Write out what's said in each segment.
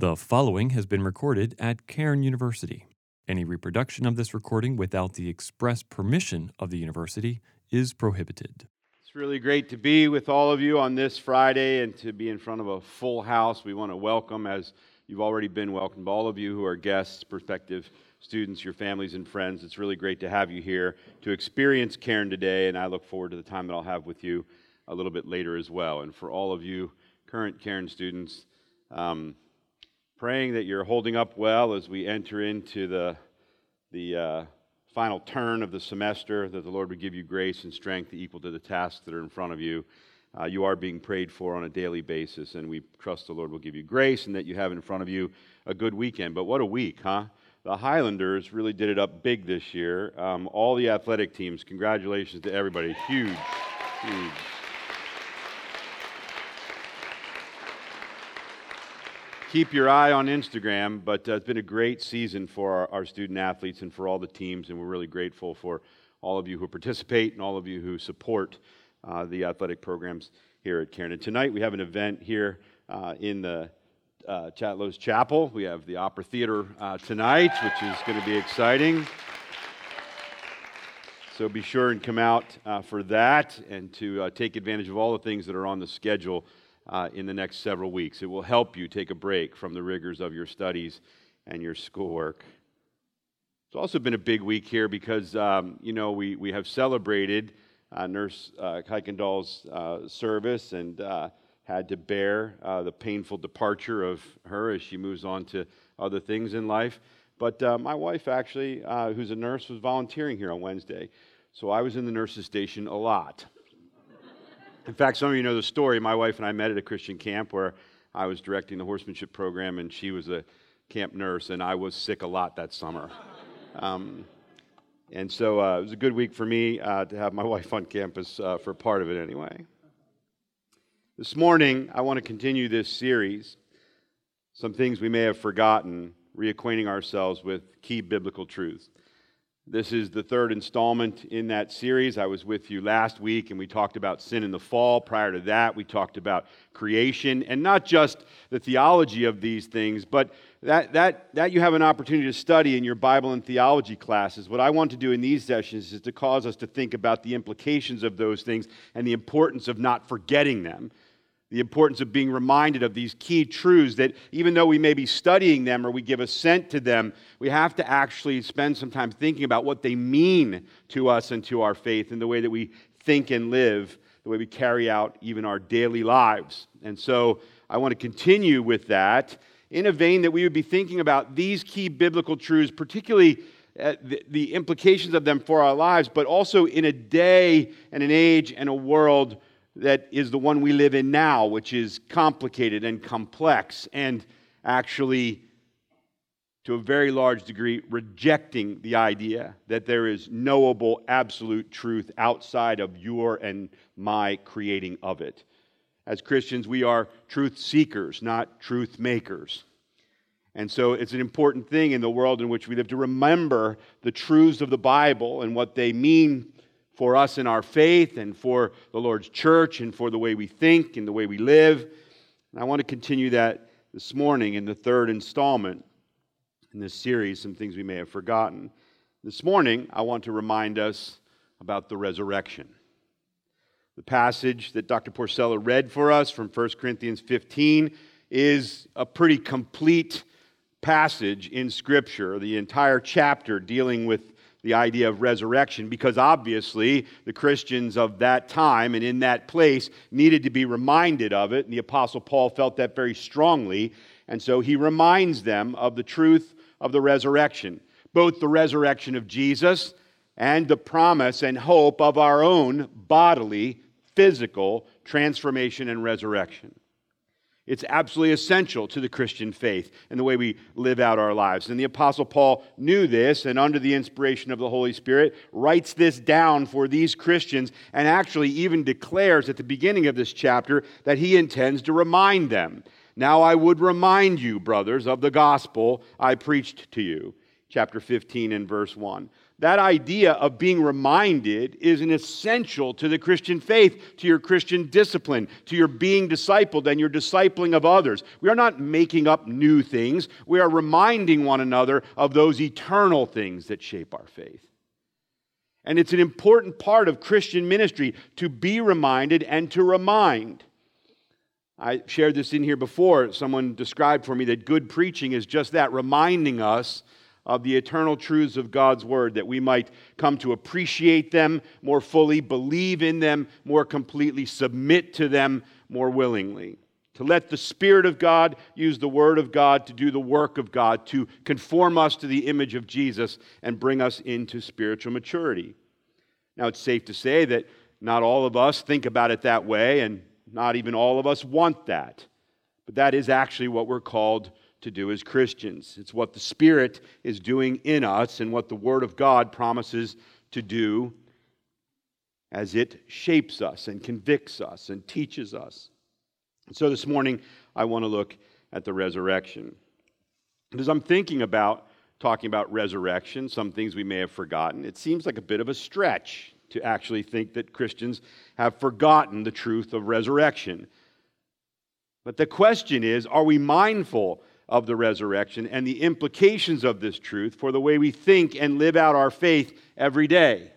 The following has been recorded at Cairn University. Any reproduction of this recording without the express permission of the university is prohibited. It's really great to be with all of you on this Friday and to be in front of a full house. We want to welcome, as you've already been welcomed, all of you who are guests, prospective students, your families, and friends. It's really great to have you here to experience Cairn today, and I look forward to the time that I'll have with you a little bit later as well. And for all of you current Cairn students, um, praying that you're holding up well as we enter into the, the uh, final turn of the semester, that the Lord would give you grace and strength equal to the tasks that are in front of you. Uh, you are being prayed for on a daily basis, and we trust the Lord will give you grace and that you have in front of you a good weekend. But what a week, huh? The Highlanders really did it up big this year. Um, all the athletic teams, congratulations to everybody. Huge, huge. Keep your eye on Instagram, but uh, it's been a great season for our, our, student athletes and for all the teams, and we're really grateful for all of you who participate and all of you who support uh, the athletic programs here at Cairn. Tonight we have an event here uh, in the uh, Chatlos Chapel. We have the Opera Theater uh, tonight, which is going to be exciting. So be sure and come out uh, for that and to take advantage of all the things that are on the schedule uh, in the next several weeks. It will help you take a break from the rigors of your studies and your schoolwork. It's also been a big week here because, um, you know, we, we have celebrated uh, Nurse uh, Kuykendall's uh, service and uh, had to bear uh, the painful departure of her as she moves on to other things in life. But uh, my wife, actually, who's a nurse, was volunteering here on Wednesday. So I was in the nurse's station a lot. In fact, some of you know the story. My wife and I met at a Christian camp where I was directing the horsemanship program, and she was a camp nurse, and I was sick a lot that summer. Um, and so uh, it was a good week for me uh, to have my wife on campus uh, for part of it anyway. This morning, I want to continue this series, Some Things We May Have Forgotten, reacquainting ourselves with key biblical truths. This is the third installment in that series. I was with you last week and we talked about sin in the fall. Prior to that, we talked about creation and not just the theology of these things, but that, that, that you have an opportunity to study in your Bible and theology classes. What I want to do in these sessions is to cause us to think about the implications of those things and the importance of not forgetting them the importance of being reminded of these key truths that even though we may be studying them or we give assent to them, we have to actually spend some time thinking about what they mean to us and to our faith and the way that we think and live, the way we carry out even our daily lives. And so I want to continue with that in a vein that we would be thinking about these key biblical truths, particularly. Uh, the, the implications of them for our lives, but also in a day and an age and a world that is the one we live in now, which is complicated and complex and actually, to a very large degree, rejecting the idea that there is knowable, absolute truth outside of your and my creating of it. As Christians, we are truth seekers, not truth makers. And so it's an important thing in the world in which we live to remember the truths of the Bible and what they mean for us in our faith and for the Lord's church and for the way we think and the way we live. And I want to continue that this morning in the third installment in this series, some things we may have forgotten. This morning, I want to remind us about the resurrection. The passage that Dr. Porcella read for us from 1 Corinthians 15 is a pretty complete passage in Scripture, the entire chapter dealing with the idea of resurrection because obviously the Christians of that time and in that place needed to be reminded of it. And the Apostle Paul felt that very strongly. And so he reminds them of the truth of the resurrection, both the resurrection of Jesus and the promise and hope of our own bodily, physical transformation and resurrection. It's absolutely essential to the Christian faith and the way we live out our lives. And the Apostle Paul knew this, and under the inspiration of the Holy Spirit, writes this down for these Christians, and actually even declares at the beginning of this chapter that he intends to remind them. Now I would remind you, brothers, of the gospel I preached to you. Chapter 15 and verse 1. That idea of being reminded is an essential to the Christian faith, to your Christian discipline, to your being discipled and your discipling of others. We are not making up new things, we are reminding one another of those eternal things that shape our faith. And it's an important part of Christian ministry to be reminded and to remind. I shared this in here before. Someone described for me that good preaching is just that, reminding us of the eternal truths of God's Word, that we might come to appreciate them more fully, believe in them more completely, submit to them more willingly. To let the Spirit of God use the Word of God to do the work of God, to conform us to the image of Jesus and bring us into spiritual maturity. Now, it's safe to say that not all of us think about it that way, and not even all of us want that. But that is actually what we're called to do as Christians. It's what the Spirit is doing in us and what the Word of God promises to do as it shapes us and convicts us and teaches us. And so this morning, I want to look at the resurrection. As I'm thinking about talking about resurrection, some things we may have forgotten, it seems like a bit of a stretch to actually think that Christians have forgotten the truth of resurrection. But the question is are we mindful of the resurrection and the implications of this truth for the way we think and live out our faith every day.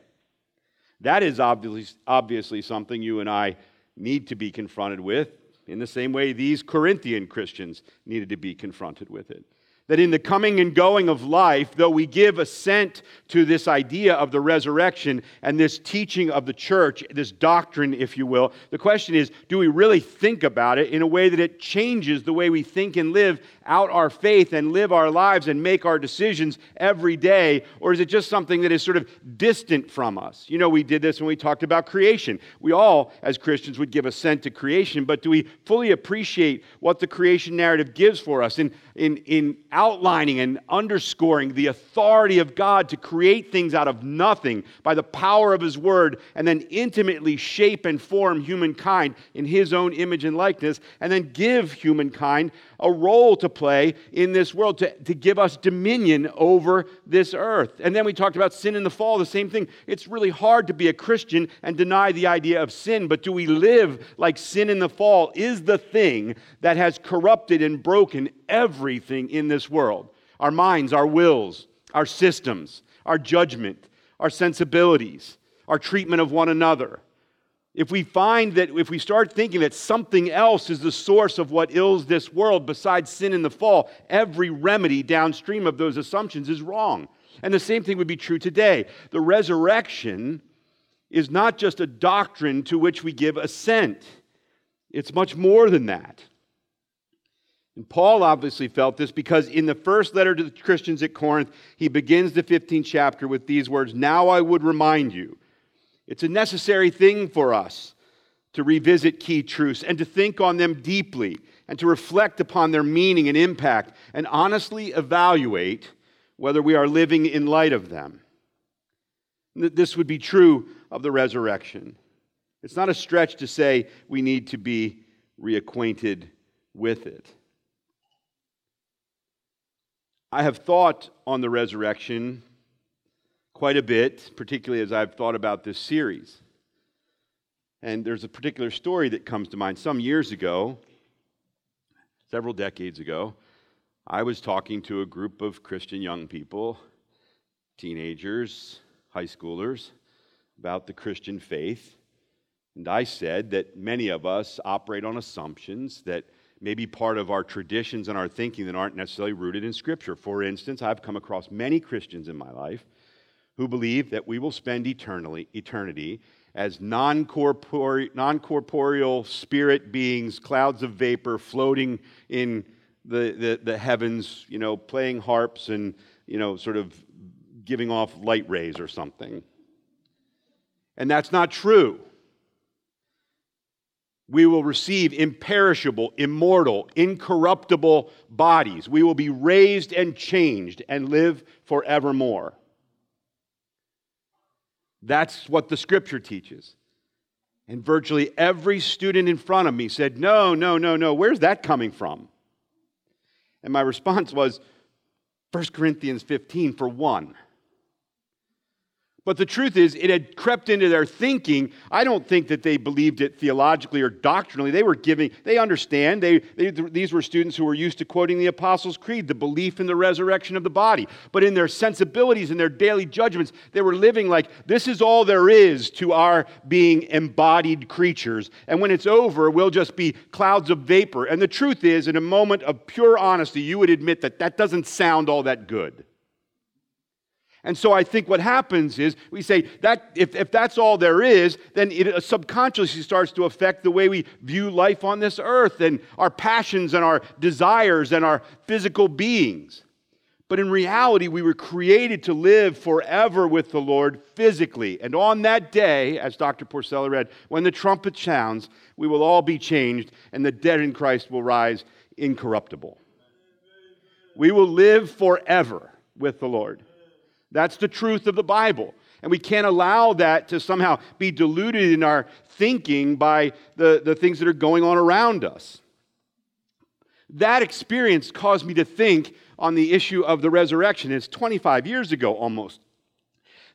That is obviously, obviously something you and I need to be confronted with in the same way these Corinthian Christians needed to be confronted with it that in the coming and going of life, though we give assent to this idea of the resurrection and this teaching of the church, this doctrine, if you will, the question is do we really think about it in a way that it changes the way we think and live out our faith and live our lives and make our decisions every day? Or is it just something that is sort of distant from us? You know, we did this when we talked about creation. We all, as Christians, would give assent to creation, but do we fully appreciate what the creation narrative gives for us in, in, in outlining and underscoring the authority of God to create things out of nothing by the power of His Word and then intimately shape and form humankind in His own image and likeness and then give humankind a role to play in this world to, to give us dominion over this earth. And then we talked about sin in the fall, the same thing. It's really hard to be a Christian and deny the idea of sin, but do we live like sin in the fall is the thing that has corrupted and broken everything in this world our minds, our wills, our systems, our judgment, our sensibilities, our treatment of one another. If we find that, if we start thinking that something else is the source of what ills this world besides sin and the fall, every remedy downstream of those assumptions is wrong. And the same thing would be true today. The resurrection is not just a doctrine to which we give assent, it's much more than that. And Paul obviously felt this because in the first letter to the Christians at Corinth, he begins the 15th chapter with these words Now I would remind you it's a necessary thing for us to revisit key truths and to think on them deeply and to reflect upon their meaning and impact and honestly evaluate whether we are living in light of them. This would be true of the resurrection. It's not a stretch to say we need to be reacquainted with it. I have thought on the resurrection quite a bit, particularly as I've thought about this series. And there's a particular story that comes to mind. Some years ago, several decades ago, I was talking to a group of Christian young people, teenagers, high schoolers, about the Christian faith. And I said that many of us operate on assumptions that may be part of our traditions and our thinking that aren't necessarily rooted in Scripture. For instance, I've come across many Christians in my life who believe that we will spend eternally, eternity as non corporeal spirit beings, clouds of vapor floating in the, the, the heavens, you know, playing harps and, you know, sort of giving off light rays or something. And that's not true. We will receive imperishable, immortal, incorruptible bodies. We will be raised and changed and live forevermore. That's what the scripture teaches. And virtually every student in front of me said, No, no, no, no. Where's that coming from? And my response was 1 Corinthians 15 for one. But the truth is, it had crept into their thinking. I don't think that they believed it theologically or doctrinally. They were giving, they understand. They, they, these were students who were used to quoting the Apostles' Creed, the belief in the resurrection of the body. But in their sensibilities and their daily judgments, they were living like this is all there is to our being embodied creatures. And when it's over, we'll just be clouds of vapor. And the truth is, in a moment of pure honesty, you would admit that that doesn't sound all that good. And so I think what happens is we say that if, if that's all there is, then it uh, subconsciously starts to affect the way we view life on this earth and our passions and our desires and our physical beings. But in reality, we were created to live forever with the Lord physically. And on that day, as Dr. Porcella read, when the trumpet sounds, we will all be changed and the dead in Christ will rise incorruptible. We will live forever with the Lord. That's the truth of the Bible. And we can't allow that to somehow be diluted in our thinking by the, the things that are going on around us. That experience caused me to think on the issue of the resurrection. It's 25 years ago almost.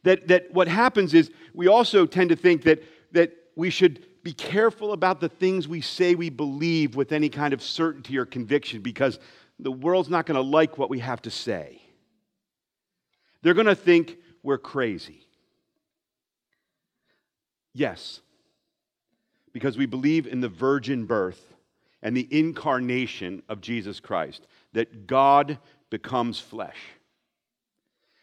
That, that what happens is we also tend to think that, that we should be careful about the things we say we believe with any kind of certainty or conviction because the world's not going to like what we have to say. They're going to think we're crazy. Yes, because we believe in the virgin birth and the incarnation of Jesus Christ, that God becomes flesh.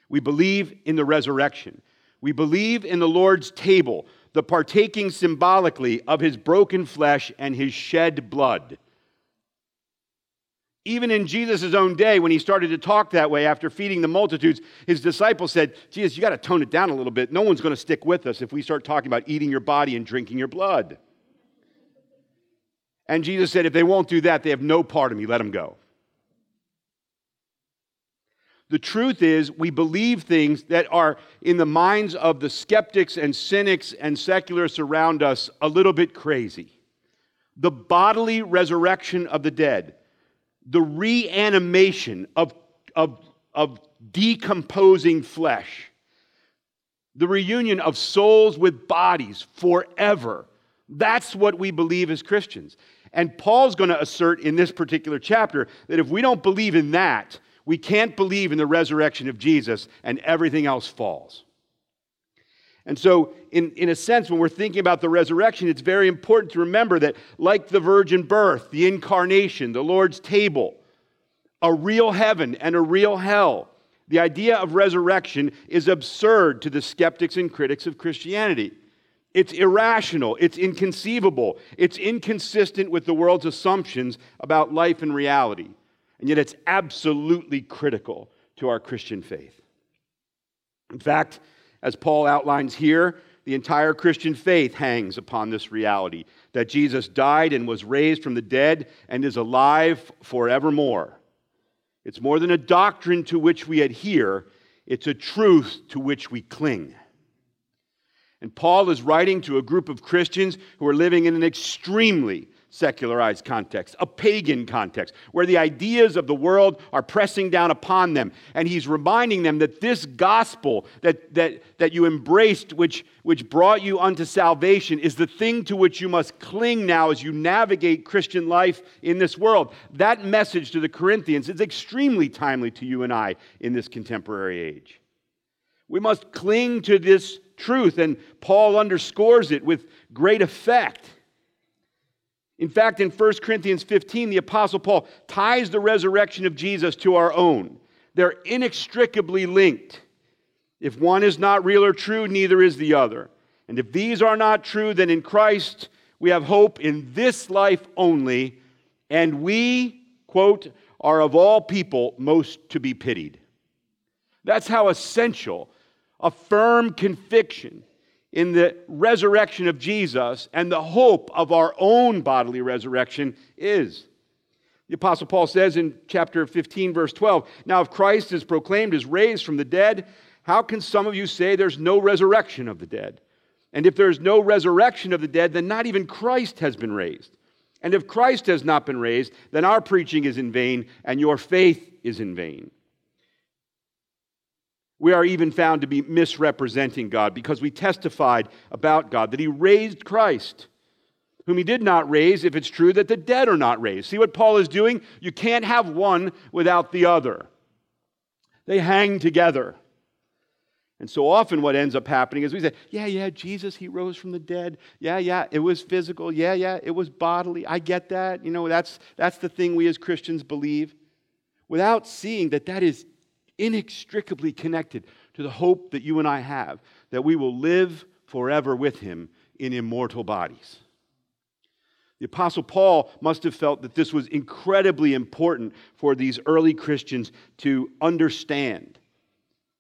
We believe in the resurrection. We believe in the Lord's table, the partaking symbolically of his broken flesh and his shed blood. Even in Jesus' own day, when he started to talk that way after feeding the multitudes, his disciples said, Jesus, you got to tone it down a little bit. No one's going to stick with us if we start talking about eating your body and drinking your blood. And Jesus said, if they won't do that, they have no part of me. Let them go. The truth is, we believe things that are in the minds of the skeptics and cynics and secularists around us a little bit crazy. The bodily resurrection of the dead the reanimation of, of, of decomposing flesh, the reunion of souls with bodies forever. That's what we believe as Christians. And Paul's going to assert in this particular chapter that if we don't believe in that, we can't believe in the resurrection of Jesus and everything else falls. And so, in, in a sense, when we're thinking about the resurrection, it's very important to remember that, like the virgin birth, the incarnation, the Lord's table, a real heaven and a real hell, the idea of resurrection is absurd to the skeptics and critics of Christianity. It's irrational, it's inconceivable, it's inconsistent with the world's assumptions about life and reality. And yet, it's absolutely critical to our Christian faith. In fact, as Paul outlines here, the entire Christian faith hangs upon this reality that Jesus died and was raised from the dead and is alive forevermore. It's more than a doctrine to which we adhere, it's a truth to which we cling. And Paul is writing to a group of Christians who are living in an extremely secularized context, a pagan context, where the ideas of the world are pressing down upon them. And he's reminding them that this gospel that, that, that you embraced, which, which brought you unto salvation, is the thing to which you must cling now as you navigate Christian life in this world. That message to the Corinthians is extremely timely to you and I in this contemporary age. We must cling to this truth, and Paul underscores it with great effect. In fact, in 1 Corinthians 15, the Apostle Paul ties the resurrection of Jesus to our own. They're inextricably linked. If one is not real or true, neither is the other. And if these are not true, then in Christ we have hope in this life only, and we, quote, are of all people most to be pitied. That's how essential a firm conviction in the resurrection of Jesus and the hope of our own bodily resurrection is. The Apostle Paul says in chapter 15, verse 12 Now, if Christ is proclaimed as raised from the dead, how can some of you say there's no resurrection of the dead? And if there's no resurrection of the dead, then not even Christ has been raised. And if Christ has not been raised, then our preaching is in vain and your faith is in vain. We are even found to be misrepresenting God because we testified about God that He raised Christ, whom He did not raise, if it's true that the dead are not raised. See what Paul is doing? You can't have one without the other, they hang together. And so often, what ends up happening is we say, Yeah, yeah, Jesus, he rose from the dead. Yeah, yeah, it was physical. Yeah, yeah, it was bodily. I get that. You know, that's, that's the thing we as Christians believe. Without seeing that that is inextricably connected to the hope that you and I have that we will live forever with him in immortal bodies. The Apostle Paul must have felt that this was incredibly important for these early Christians to understand,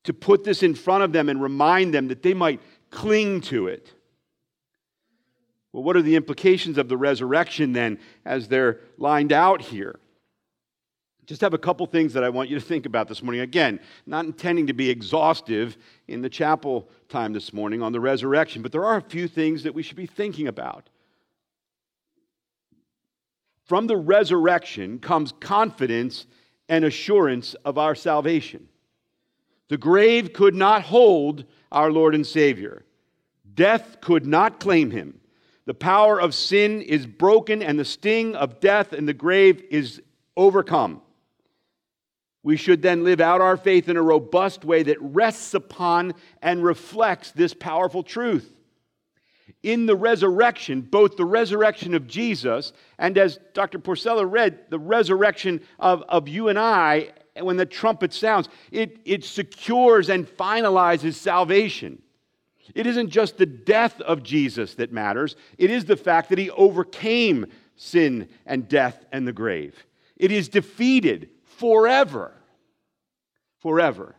to put this in front of them and remind them that they might cling to it. Well, what are the implications of the resurrection then as they're lined out here? Just have a couple things that I want you to think about this morning. Again, not intending to be exhaustive in the chapel time this morning on the resurrection, but there are a few things that we should be thinking about. From the resurrection comes confidence and assurance of our salvation. The grave could not hold our Lord and Savior, death could not claim him. The power of sin is broken, and the sting of death and the grave is overcome. We should then live out our faith in a robust way that rests upon and reflects this powerful truth. In the resurrection, both the resurrection of Jesus and as Dr. Porcella read, the resurrection of, of you and I, when the trumpet sounds, it, it secures and finalizes salvation. It isn't just the death of Jesus that matters, it is the fact that he overcame sin and death and the grave. It is defeated forever. Forever.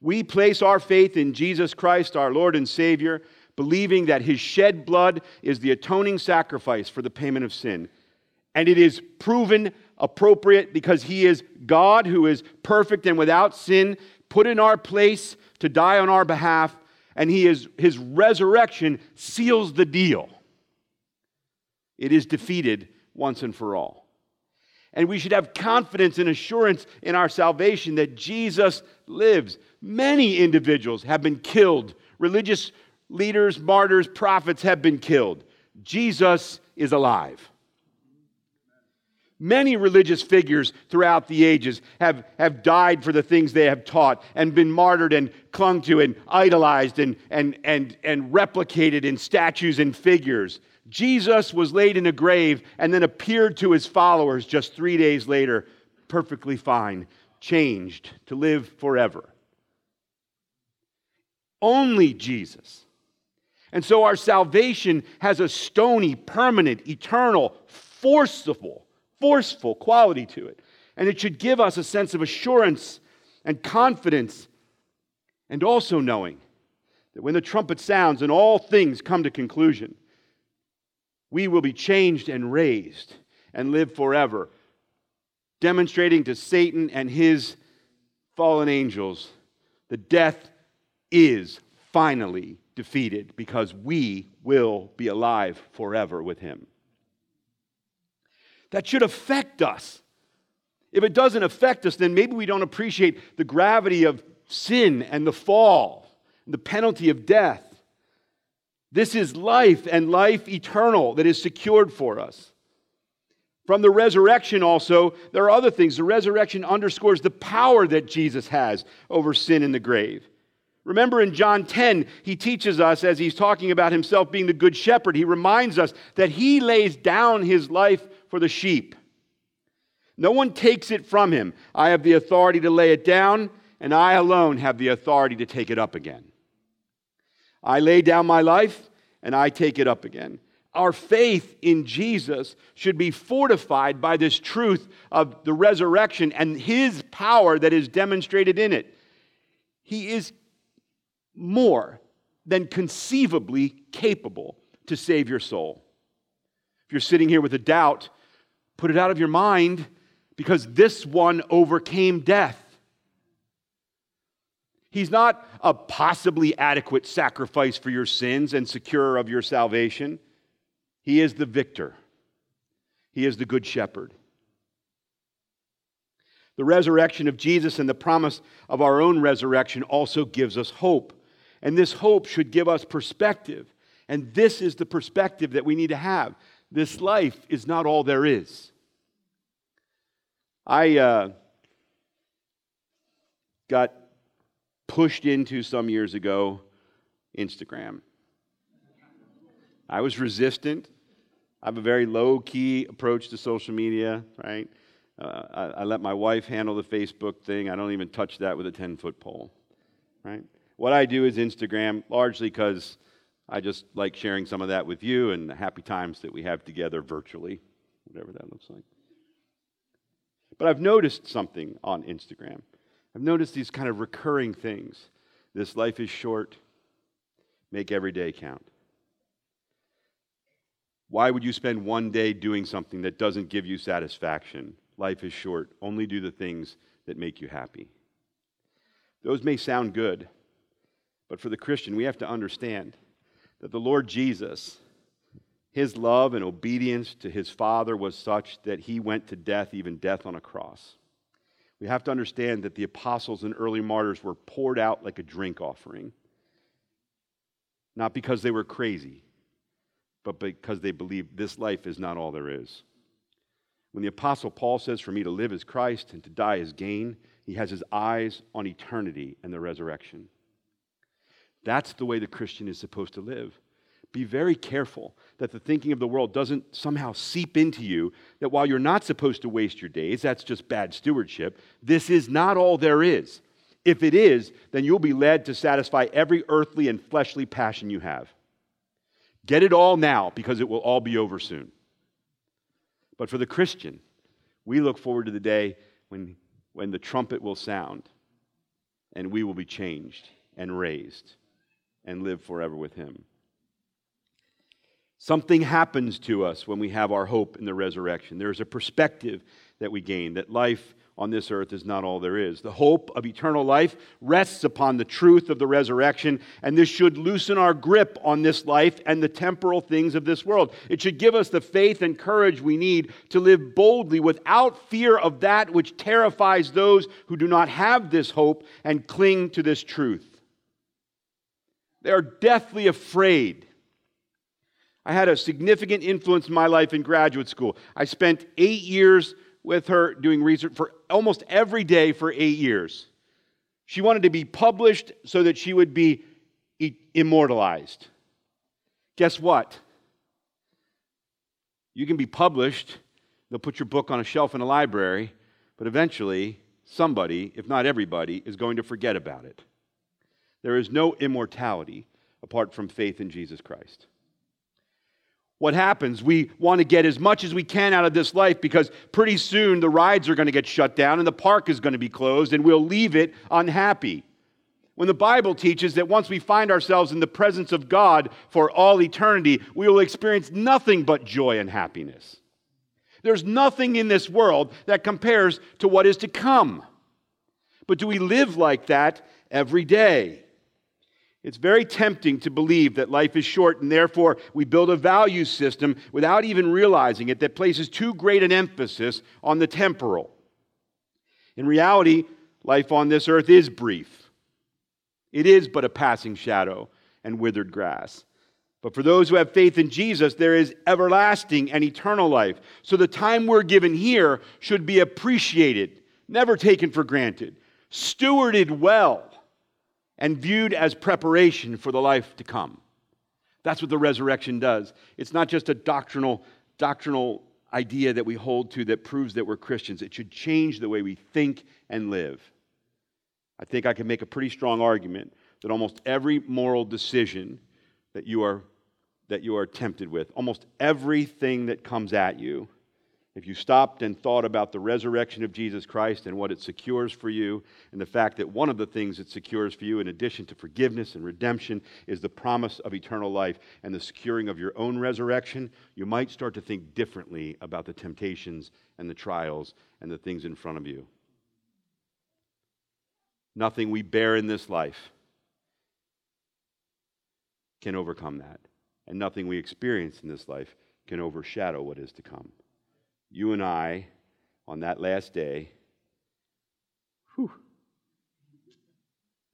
We place our faith in Jesus Christ, our Lord and Savior, believing that his shed blood is the atoning sacrifice for the payment of sin. And it is proven appropriate because he is God who is perfect and without sin, put in our place to die on our behalf, and he is, his resurrection seals the deal. It is defeated once and for all. And we should have confidence and assurance in our salvation that Jesus lives. Many individuals have been killed. Religious leaders, martyrs, prophets have been killed. Jesus is alive. Many religious figures throughout the ages have, have died for the things they have taught and been martyred and clung to and idolized and, and, and, and replicated in statues and figures. Jesus was laid in a grave and then appeared to his followers just three days later, perfectly fine, changed to live forever. Only Jesus. And so our salvation has a stony, permanent, eternal, forceful, forceful quality to it. And it should give us a sense of assurance and confidence, and also knowing that when the trumpet sounds and all things come to conclusion, we will be changed and raised and live forever, demonstrating to Satan and his fallen angels that death is finally defeated because we will be alive forever with him. That should affect us. If it doesn't affect us, then maybe we don't appreciate the gravity of sin and the fall, and the penalty of death. This is life and life eternal that is secured for us. From the resurrection, also, there are other things. The resurrection underscores the power that Jesus has over sin in the grave. Remember in John 10, he teaches us, as he's talking about himself being the good shepherd, he reminds us that he lays down his life for the sheep. No one takes it from him. I have the authority to lay it down, and I alone have the authority to take it up again. I lay down my life and I take it up again. Our faith in Jesus should be fortified by this truth of the resurrection and his power that is demonstrated in it. He is more than conceivably capable to save your soul. If you're sitting here with a doubt, put it out of your mind because this one overcame death. He's not a possibly adequate sacrifice for your sins and secure of your salvation. He is the victor, He is the good shepherd. The resurrection of Jesus and the promise of our own resurrection also gives us hope. And this hope should give us perspective. And this is the perspective that we need to have. This life is not all there is. I uh, got pushed into some years ago Instagram. I was resistant. I have a very low key approach to social media, right? Uh, I, I, let my wife handle the Facebook thing. I don't even touch that with a 10 foot pole, right? What I do is Instagram, largely because I just like sharing some of that with you and the happy times that we have together virtually, whatever that looks like. But I've noticed something on Instagram. I've noticed these kind of recurring things. This life is short, make every day count. Why would you spend one day doing something that doesn't give you satisfaction? Life is short. Only do the things that make you happy. Those may sound good, but for the Christian, we have to understand that the Lord Jesus, his love and obedience to his Father was such that he went to death, even death on a cross. We have to understand that the apostles and early martyrs were poured out like a drink offering, not because they were crazy but because they believed this life is not all there is. When the Apostle Paul says, For me to live is Christ and to die is gain, he has his eyes on eternity and the resurrection. That's the way the Christian is supposed to live. Be very careful that the thinking of the world doesn't somehow seep into you that while you're not supposed to waste your days, that's just bad stewardship. This is not all there is. If it is, then you'll be led to satisfy every earthly and fleshly passion you have. Get it all now because it will all be over soon. But for the Christian, we look forward to the day when, when the trumpet will sound and we will be changed and raised and live forever with Him. Something happens to us when we have our hope in the resurrection. There's a perspective that we gain that life on this earth is not all there is. The hope of eternal life rests upon the truth of the resurrection, and this should loosen our grip on this life and the temporal things of this world. It should give us the faith and courage we need to live boldly without fear of that which terrifies those who do not have this hope and cling to this truth. They are deathly afraid. I had a significant influence in my life in graduate school. I spent eight years with her doing research for almost every day for eight years. She wanted to be published so that she would be immortalized. Guess what? You can be published, they'll put your book on a shelf in a library, but eventually somebody, if not everybody, is going to forget about it. There is no immortality apart from faith in Jesus Christ what happens? We want to get as much as we can out of this life because pretty soon the rides are going to get shut down and the park is going to be closed and we'll leave it unhappy. When the Bible teaches that once we find ourselves in the presence of God for all eternity, we will experience nothing but joy and happiness. There's nothing in this world that compares to what is to come. But do we live like that every day? It's very tempting to believe that life is short and therefore we build a value system without even realizing it that places too great an emphasis on the temporal. In reality, life on this earth is brief. It is but a passing shadow and withered grass. But for those who have faith in Jesus, there is everlasting and eternal life. So the time we're given here should be appreciated, never taken for granted, stewarded well and viewed as preparation for the life to come. That's what the resurrection does. It's not just a doctrinal, doctrinal idea that we hold to that proves that we're Christians. It should change the way we think and live. I think I can make a pretty strong argument that almost every moral decision that you are, that you are tempted with, almost everything that comes at you, if you stopped and thought about the resurrection of Jesus Christ and what it secures for you, and the fact that one of the things it secures for you, in addition to forgiveness and redemption, is the promise of eternal life and the securing of your own resurrection, you might start to think differently about the temptations and the trials and the things in front of you. Nothing we bear in this life can overcome that, and nothing we experience in this life can overshadow what is to come you and I, on that last day, whew,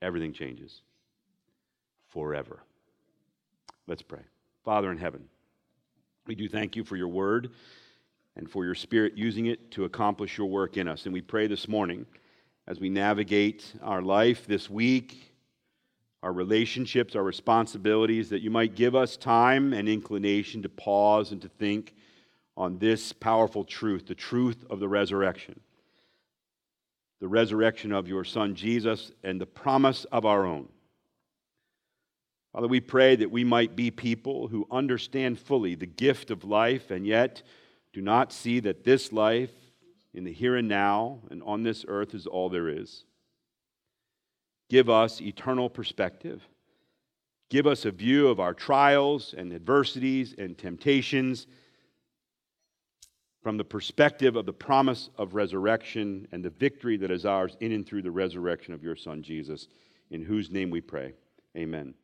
everything changes forever. Let's pray. Father in heaven, we do thank you for your word and for your spirit using it to accomplish your work in us. And we pray this morning as we navigate our life this week, our relationships, our responsibilities, that you might give us time and inclination to pause and to think on this powerful truth, the truth of the resurrection. The resurrection of your Son Jesus and the promise of our own. Father, we pray that we might be people who understand fully the gift of life and yet do not see that this life in the here and now and on this earth is all there is. Give us eternal perspective. Give us a view of our trials and adversities and temptations from the perspective of the promise of resurrection and the victory that is ours in and through the resurrection of your Son, Jesus, in whose name we pray. Amen.